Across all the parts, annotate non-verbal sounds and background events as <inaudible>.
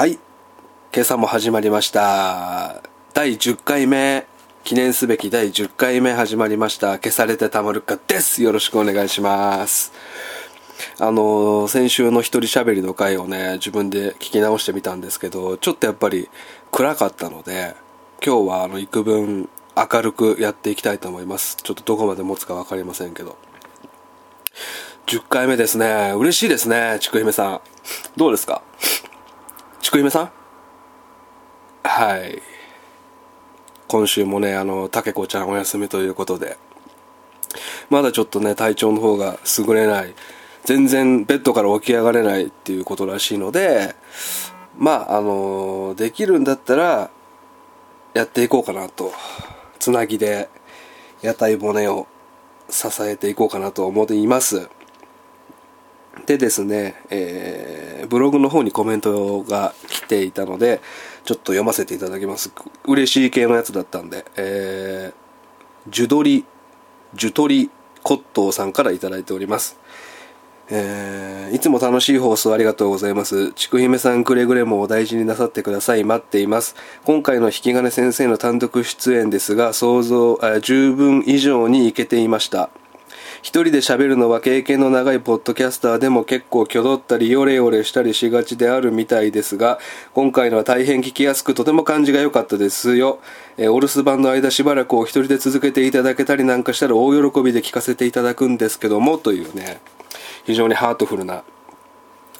はい。今朝も始まりました。第10回目、記念すべき第10回目始まりました。消されてたまるかです。よろしくお願いします。あの、先週の一人喋りの回をね、自分で聞き直してみたんですけど、ちょっとやっぱり暗かったので、今日はあの、幾分明るくやっていきたいと思います。ちょっとどこまで持つかわかりませんけど。10回目ですね。嬉しいですね、ちくひめさん。どうですか？ちくひめさん？はい。今週もね、あの、たけこちゃんお休みということで、まだちょっとね、体調の方が優れない、全然ベッドから起き上がれないっていうことらしいので、まあ、あの、できるんだったら、やっていこうかなと。つなぎで、屋台骨を支えていこうかなと思っています。でですね、えー、ブログの方にコメントが来ていたので、ちょっと読ませていただきます。嬉しい系のやつだったんで、えー、ジュドリ、ジュトリコットーさんからいただいております。えー、いつも楽しい放送ありがとうございます。ちくひめさんくれぐれもお大事になさってください。待っています。今回の引き金先生の単独出演ですが、想像、あ十分以上にいけていました。一人で喋るのは経験の長いポッドキャスターでも結構挙動ったりヨレヨレしたりしがちであるみたいですが、今回のは大変聞きやすくとても感じが良かったですよ。えーお留守番の間しばらくお一人で続けていただけたりなんかしたら大喜びで聞かせていただくんですけども、というね、非常にハートフルな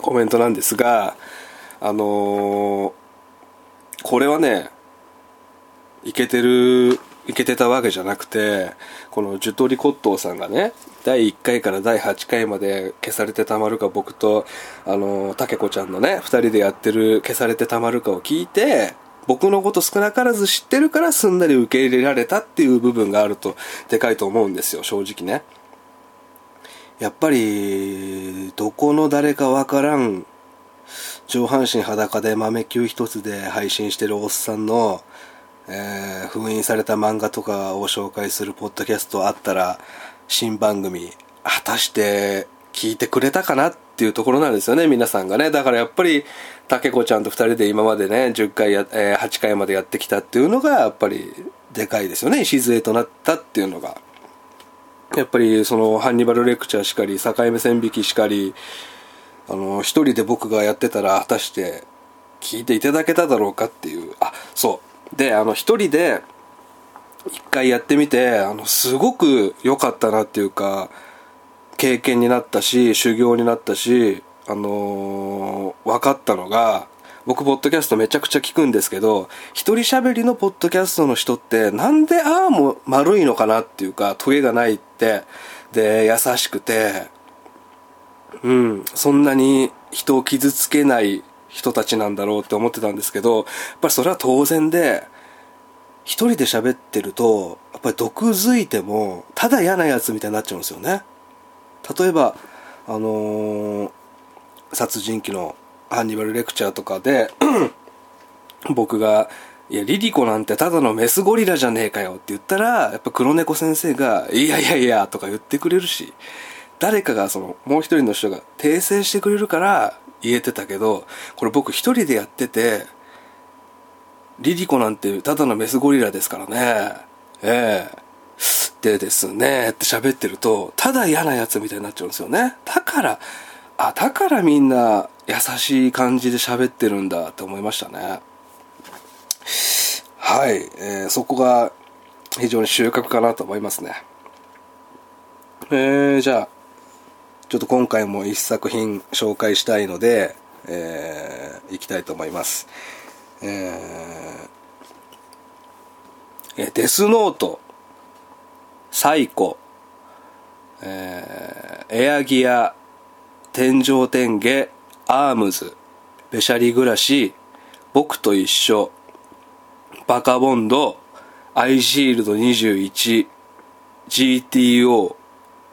コメントなんですが、あのーこれはね、いけてる、いけてたわけじゃなくて、このジュトリコットーさんがね、第1回から第8回まで消されてたまるか僕と、あの、たけこちゃんのね、2人でやってる消されてたまるかを聞いて、僕のこと少なからず知ってるからすんなり受け入れられたっていう部分があると、でかいと思うんですよ、正直ね。やっぱり、どこの誰かわからん、上半身裸で豆球一つで配信してるおっさんの、えー封印された漫画とかを紹介するポッドキャストあったら、新番組、果たして聞いてくれたかなっていうところなんですよね、皆さんがね。だからやっぱり、たけこちゃんと二人で今までね、10回や、えー8回までやってきたっていうのが、やっぱり、でかいですよね、礎となったっていうのが。やっぱりそのハンニバルレクチャーしかり境目線引きしかりあの一人で僕がやってたら果たして聞いていただけただろうかっていうあそうであの一人で一回やってみてあのすごく良かったなっていうか経験になったし修行になったしあのー分かったのが僕ポッドキャストめちゃくちゃ聞くんですけど一人喋りのポッドキャストの人ってなんでああも丸いのかなっていうかトゲがないってで優しくてうんそんなに人を傷つけない人たちなんだろうって思ってたんですけどやっぱりそれは当然で一人で喋ってるとやっぱり毒づいてもただ嫌なやつみたいになっちゃうんですよね。例えばあのー殺人鬼のハンニバルレクチャーとかで <clears throat> 僕が「いやリリコなんてただのメスゴリラじゃねえかよ」って言ったらやっぱ黒猫先生が「いやいやいや」とか言ってくれるし誰かがそのもう一人の人が訂正してくれるから言えてたけどこれ僕一人でやっててリリコなんてただのメスゴリラですからね。ええ。でですねって喋ってるとただ嫌なやつみたいになっちゃうんですよね。だからあだからみんな優しい感じで喋ってるんだって思いましたね。はい、えーそこが非常に収穫かなと思いますね。えー、じゃあちょっと今回も一作品紹介したいので、えー、いきたいと思います。えーデスノートサイコ、えーエアギア、天井天下、アームズ、べしゃり暮らし、僕と一緒、バカボンド、アイシールド21、GTO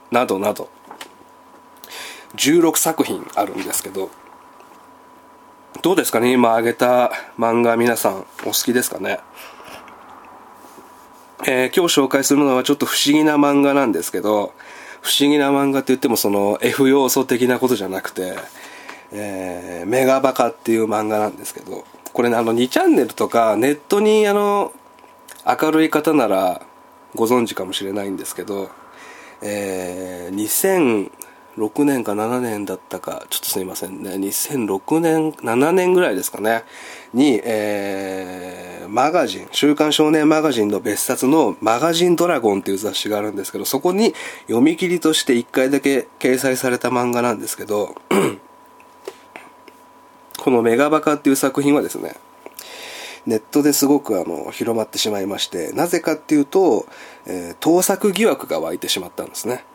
などなど、16作品あるんですけど、どうですかね？今挙げた漫画皆さんお好きですかね？えー今日紹介するのはちょっと不思議な漫画なんですけど、不思議な漫画って言ってもその F 要素的なことじゃなくて、えー、メガバカっていう漫画なんですけど、これね、あの、2チャンネルとか、ネットに、あの、明るい方ならご存知かもしれないんですけど、えー、6年か7年だったか、ちょっとすいませんね、2006年、7年ぐらいですかね、に、えー、マガジン、週刊少年マガジンの別冊のマガジンドラゴンっていう雑誌があるんですけど、そこに読み切りとして1回だけ掲載された漫画なんですけど、<clears throat> このメガバカっていう作品はですね、ネットですごくあの広まってしまいまして、なぜかっていうと、えー、盗作疑惑が湧いてしまったんですね。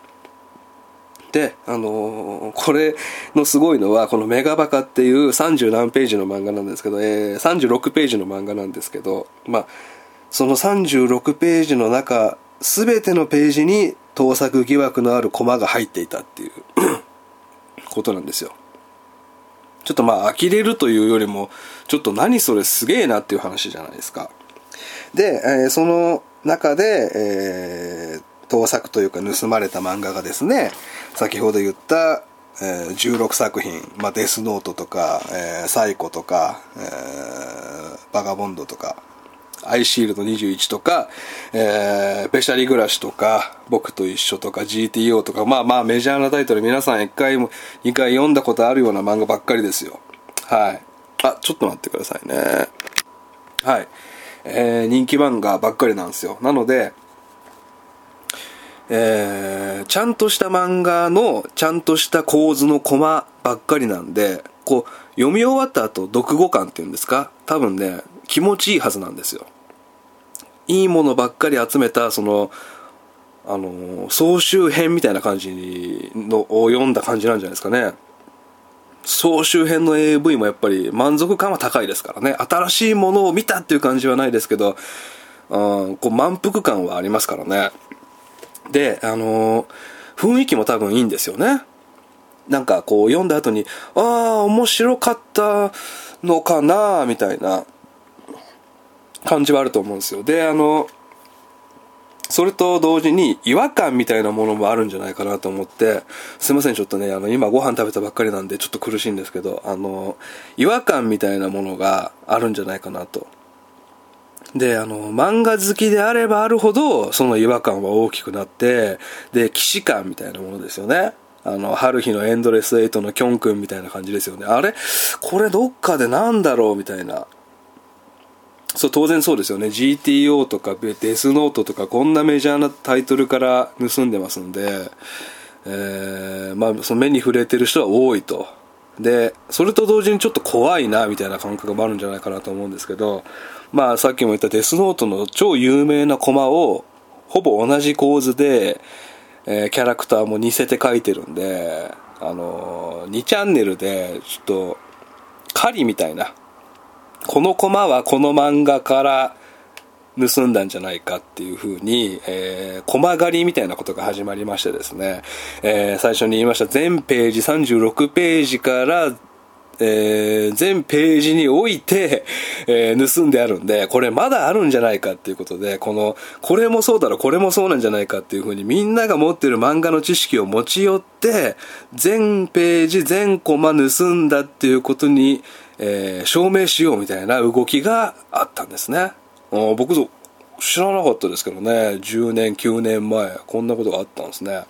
で、あのー、これのすごいのは、このメガバカっていう30何ページの漫画なんですけど、えー、36ページの漫画なんですけど、まあ、その36ページの中、すべてのページに盗作疑惑のあるコマが入っていたっていう <coughs> ことなんですよ。ちょっとまあ呆れるというよりも、ちょっと何それすげえなっていう話じゃないですか。で、えー、その中で、えー、盗作というか盗まれた漫画がですね、先ほど言った、えー、16作品、まあ、デスノートとか、えー、サイコとか、えー、バガボンドとか、アイシールド21とか、えー、ペシャリ暮らしとか、僕と一緒とか、GTO とか、まあまあメジャーなタイトル皆さん1回も2回読んだことあるような漫画ばっかりですよ。はい。あ、ちょっと待ってくださいね。はい。えー、人気漫画ばっかりなんですよ。なので、えー、ちゃんとした漫画のちゃんとした構図のコマばっかりなんで、こう、読み終わった後、読後感っていうんですか？多分ね、気持ちいいはずなんですよ。いいものばっかり集めた、その、あの、総集編みたいな感じのを読んだ感じなんじゃないですかね。総集編の AV もやっぱり満足感は高いですからね。新しいものを見たっていう感じはないですけど、うん、こう満腹感はありますからね。で、あの雰囲気も多分いいんですよね。なんかこう読んだ後に、ああ、面白かったのかなみたいな感じはあると思うんですよ。で、あの、それと同時に違和感みたいなものもあるんじゃないかなと思って、すいません、ちょっとね、あの、今ご飯食べたばっかりなんでちょっと苦しいんですけど、あの、違和感みたいなものがあるんじゃないかなと。で、あの、漫画好きであればあるほど、その違和感は大きくなって、で、既視感みたいなものですよね。あの、春日のエンドレスエイトのキョン君みたいな感じですよね。あれ？これどっかでなんだろうみたいな。そう、当然そうですよね。GTO とかデスノートとかこんなメジャーなタイトルから盗んでますんで、えー、まあ、その目に触れてる人は多いと。で、それと同時にちょっと怖いな、みたいな感覚もあるんじゃないかなと思うんですけど、まあ、さっきも言ったデスノートの超有名なコマを、ほぼ同じ構図で、えー、キャラクターも似せて描いてるんで、あのー、2チャンネルで、ちょっと、狩りみたいな、このコマはこの漫画から盗んだんじゃないかっていうふうに、えー、コマ狩りみたいなことが始まりましてですね、えー、最初に言いました全ページ36ページから、えー、全ページに置いて、えー、盗んであるんで、これまだあるんじゃないかっていうことで、この、これもそうだろ、これもそうなんじゃないかっていうふうにみんなが持ってる漫画の知識を持ち寄って、全ページ全コマ盗んだっていうことに、えー、証明しようみたいな動きがあったんですね。僕ぞ知らなかったですけどね、10年、9年前、こんなことがあったんですね。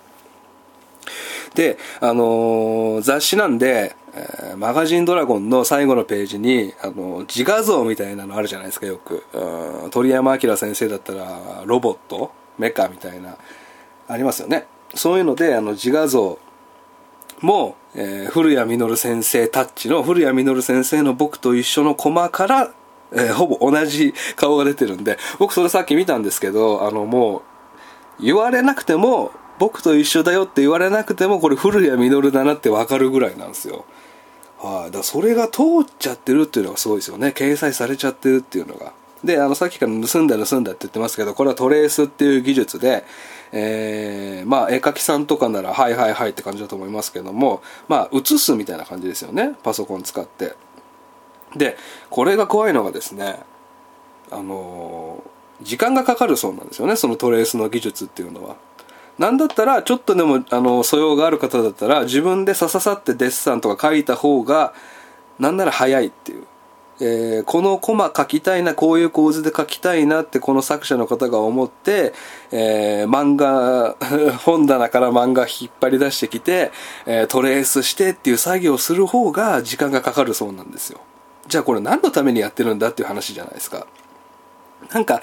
で、あのー、雑誌なんで、えー、マガジンドラゴンの最後のページに、あのー、自画像みたいなのあるじゃないですか、よく。鳥山明先生だったら、ロボット？メカみたいな、ありますよね。そういうので、あの、自画像も、えー、古谷実先生タッチの古谷実先生の僕と一緒のコマから、えー、ほぼ同じ顔が出てるんで、僕それさっき見たんですけど、あのもう、言われなくても、僕と一緒だよって言われなくても、これ古谷実だなってわかるぐらいなんですよ。はい、だそれが通っちゃってるっていうのがすごいですよね。掲載されちゃってるっていうのが。で、あの、さっきから盗んだ盗んだって言ってますけど、これはトレースっていう技術で、えー、まあ、絵描きさんとかなら、はいはいはいって感じだと思いますけども、まあ、写すみたいな感じですよね。パソコン使って。で、これが怖いのがですね、あの、時間がかかるそうなんですよね、そのトレースの技術っていうのは。なんだったらちょっとでもあの素養がある方だったら自分でさささってデッサンとか書いた方がなんなら早いっていうえー、このコマ書きたいなこういう構図で書きたいなってこの作者の方が思って、えー、漫画 <laughs> 本棚から漫画引っ張り出してきて、えー、トレースしてっていう作業をする方が時間がかかるそうなんですよじゃあこれ何のためにやってるんだっていう話じゃないですか。なんか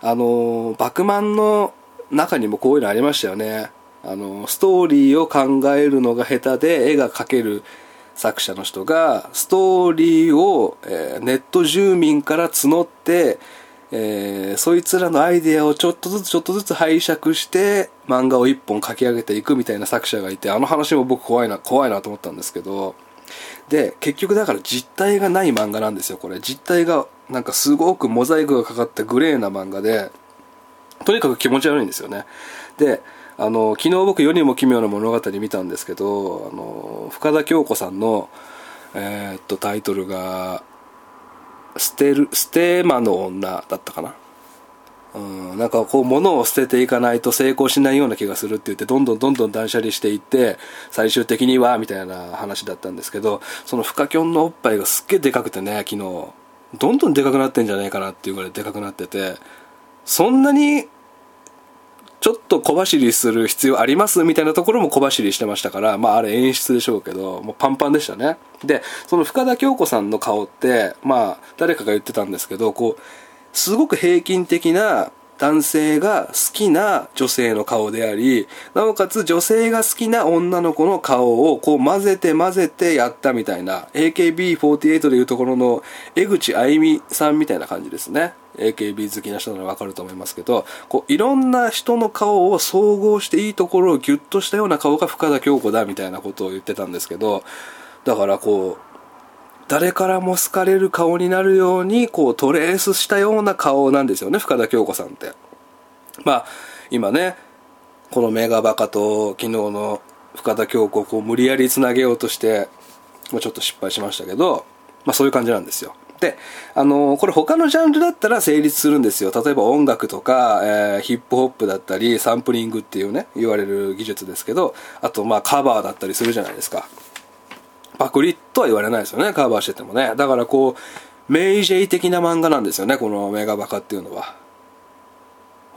あのバクマンの中にもこういうのありましたよね。あのストーリーを考えるのが下手で絵が描ける作者の人がストーリーを、えー、ネット住民から募って、えー、そいつらのアイデアをちょっとずつちょっとずつ拝借して漫画を一本書き上げていくみたいな作者がいてあの話も僕怖いな怖いなと思ったんですけど。で結局だから実体がない漫画なんですよこれ。実体がなんかすごくモザイクがかかったグレーな漫画でとにかく気持ち悪いんですよね。であの昨日僕世にも奇妙な物語見たんですけどあの深田恭子さんの、えー、っとタイトルが「捨てる捨て魔の女」だったかな。うん、なんかこう物を捨てていかないと成功しないような気がするって言ってどんどんどんどん断捨離していって最終的にはみたいな話だったんですけどそのフカキョンのおっぱいがすっげえでかくてね昨日どんどんでかくなってんじゃないかなっていうぐらいでかくなっててそんなにちょっと小走りする必要ありますみたいなところも小走りしてましたから、まああれ演出でしょうけど、もうパンパンでしたね。で、その深田恭子さんの顔って、まあ誰かが言ってたんですけど、こう、すごく平均的な男性が好きな女性の顔であり、なおかつ女性が好きな女の子の顔をこう混ぜて混ぜてやったみたいな、AKB48 でいうところの江口あゆみさんみたいな感じですね。AKB 好きな人ならわかると思いますけど、こういろんな人の顔を総合していいところをギュッとしたような顔が深田恭子だみたいなことを言ってたんですけど、だからこう、誰からも好かれる顔になるようにこうトレースしたような顔なんですよね深田恭子さんってまあ今ねこのメガバカと昨日の深田恭子をこう無理やりつなげようとしてもうちょっと失敗しましたけどまあそういう感じなんですよで、あの、これ他のジャンルだったら成立するんですよ。例えば音楽とか、えー、ヒップホップだったり、サンプリングっていうね、言われる技術ですけど、あとまあカバーだったりするじゃないですか。パクリとは言われないですよねカバーしててもね。だからこうメイジェイ的な漫画なんですよねこのメガバカっていうのは。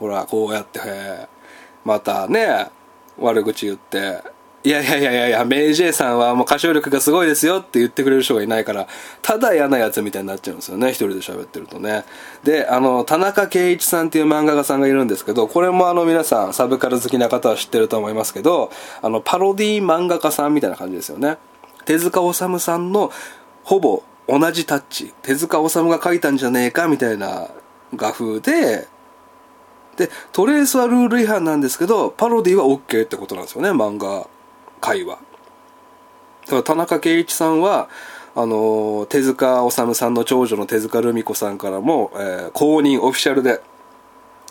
ほらこうやってまたね悪口言って。いやいやいやいやメイジェイさんはもう歌唱力がすごいですよって言ってくれる人がいないからただ嫌なやつみたいになっちゃうんですよね一人で喋ってるとね。であの田中圭一さんっていう漫画家さんがいるんですけどこれもあの皆さんサブカル好きな方は知ってると思いますけどあのパロディ漫画家さんみたいな感じですよね。手塚治虫さんのほぼ同じタッチ。手塚治虫が書いたんじゃねえかみたいな画風ででトレースはルール違反なんですけどパロディは OK ってことなんですよね漫画界は。だから田中圭一さんはあの手塚治虫さんの長女の手塚ルミ子さんからも、えー、公認オフィシャルで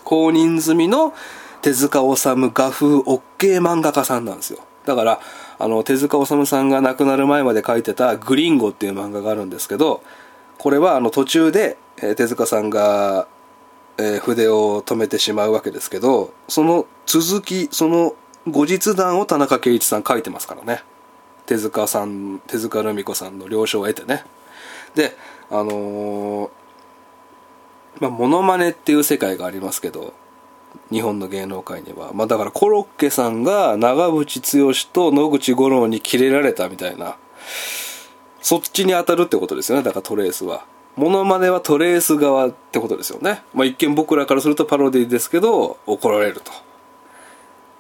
公認済みの手塚治虫画風 OK 漫画家さんなんですよ。だからあの手塚治虫さんが亡くなる前まで書いてた「グリンゴ」っていう漫画があるんですけどこれはあの途中で、えー、手塚さんが、えー、筆を止めてしまうわけですけどその続きその後日談を田中圭一さん書いてますからね。手塚さん手塚ルミ子さんの了承を得てね。であのー、まあモノマネっていう世界がありますけど日本の芸能界には。まあだからコロッケさんが長渕剛と野口五郎にキレられたみたいな、そっちに当たるってことですよね、だからトレースは。モノマネはトレース側ってことですよね。まあ一見僕らからするとパロディですけど、怒られると。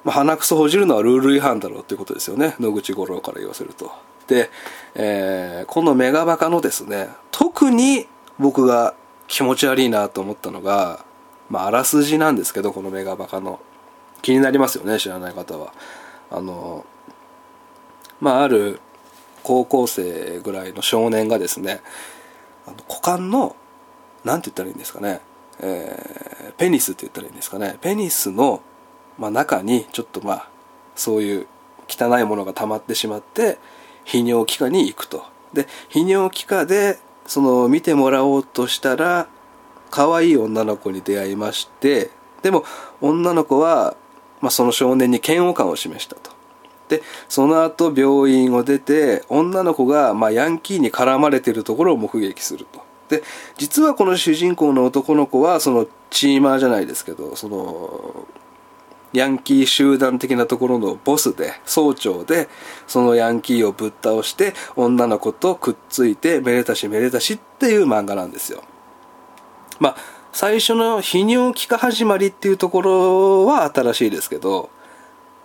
まあ鼻くそほじるのはルール違反だろうってことですよね。野口五郎から言わせると。で、えー、このメガバカのですね、特に僕が気持ち悪いなと思ったのが、まあ、あらすじなんですけどこのメガバカの。気になりますよね知らない方は。あのまあある高校生ぐらいの少年がですねあの股間の何て言ったらいいんですかね、えー、ペニスって言ったらいいんですかねペニスの、まあ、中にちょっとまあそういう汚いものが溜まってしまって泌尿器科に行くと。で泌尿器科でその見てもらおうとしたら可愛い女の子に出会いましてでも女の子はまあ、その少年に嫌悪感を示したと。でその後病院を出て女の子がまあヤンキーに絡まれているところを目撃すると。で実はこの主人公の男の子はそのチーマーじゃないですけどそのヤンキー集団的なところのボスで総長でそのヤンキーをぶっ倒して女の子とくっついてめでたしめでたしっていう漫画なんですよ。まあ最初の泌尿器科始まりっていうところは新しいですけど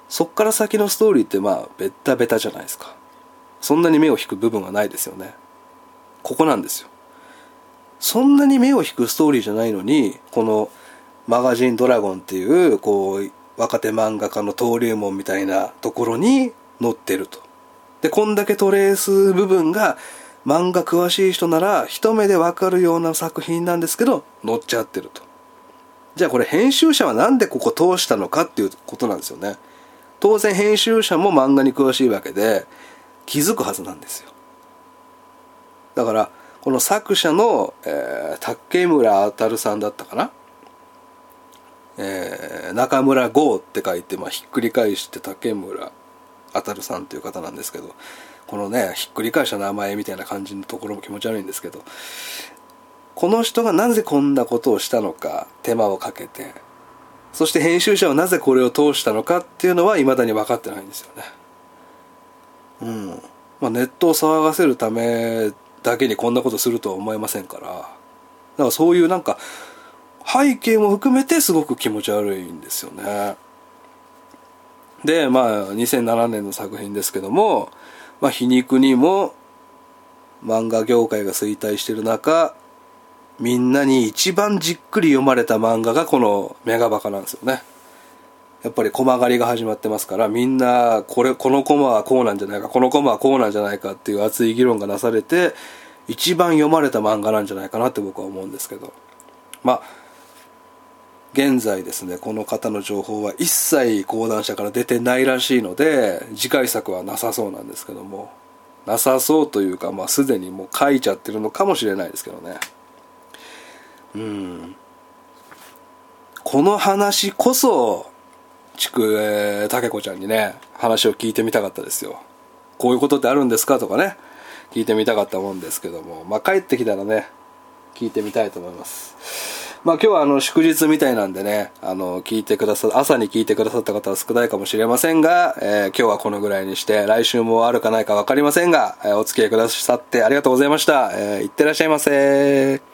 そっから先のストーリーってまあベッタベタじゃないですか。そんなに目を引く部分はないですよね。ここなんですよ。そんなに目を引くストーリーじゃないのにこのマガジンドラゴンっていうこう若手漫画家の登竜門みたいなところに載ってると。でこんだけトレース部分が漫画詳しい人なら一目でわかるような作品なんですけど載っちゃってると。じゃあこれ編集者はなんでここ通したのかっていうことなんですよね。当然編集者も漫画に詳しいわけで気づくはずなんですよ。だからこの作者の、えー、竹村当さんだったかな、えー、中村剛って書いて、まあ、ひっくり返して竹村当さんっていう方なんですけどこのねひっくり返した名前みたいな感じのところも気持ち悪いんですけどこの人がなぜこんなことをしたのか手間をかけてそして編集者はなぜこれを通したのかっていうのはいまだに分かってないんですよね。うん。まあネットを騒がせるためだけにこんなことするとは思えませんからだからそういうなんか背景も含めてすごく気持ち悪いんですよね。でまあ2007年の作品ですけども、まあ、皮肉にも漫画業界が衰退してる中みんなに一番じっくり読まれた漫画がこのメガバカなんですよね。やっぱり駒狩りが始まってますからみんなこれこのコマはこうなんじゃないかこのコマはこうなんじゃないかっていう熱い議論がなされて一番読まれた漫画なんじゃないかなって僕は思うんですけど。まあ現在ですねこの方の情報は一切講談社から出てないらしいので次回作はなさそうなんですけども。なさそうというかまあすでにもう書いちゃってるのかもしれないですけどね。うん。この話こそちくえたけこちゃんにね話を聞いてみたかったですよ。こういうことってあるんですかとかね聞いてみたかったもんですけども。まあ帰ってきたらね聞いてみたいと思います。まあ今日はあの祝日みたいなんでね、あの、聞いてくださ、朝に聞いてくださった方は少ないかもしれませんが、えー、今日はこのぐらいにして、来週もあるかないか分かりませんが、えー、お付き合いくださってありがとうございました。えー、いってらっしゃいませ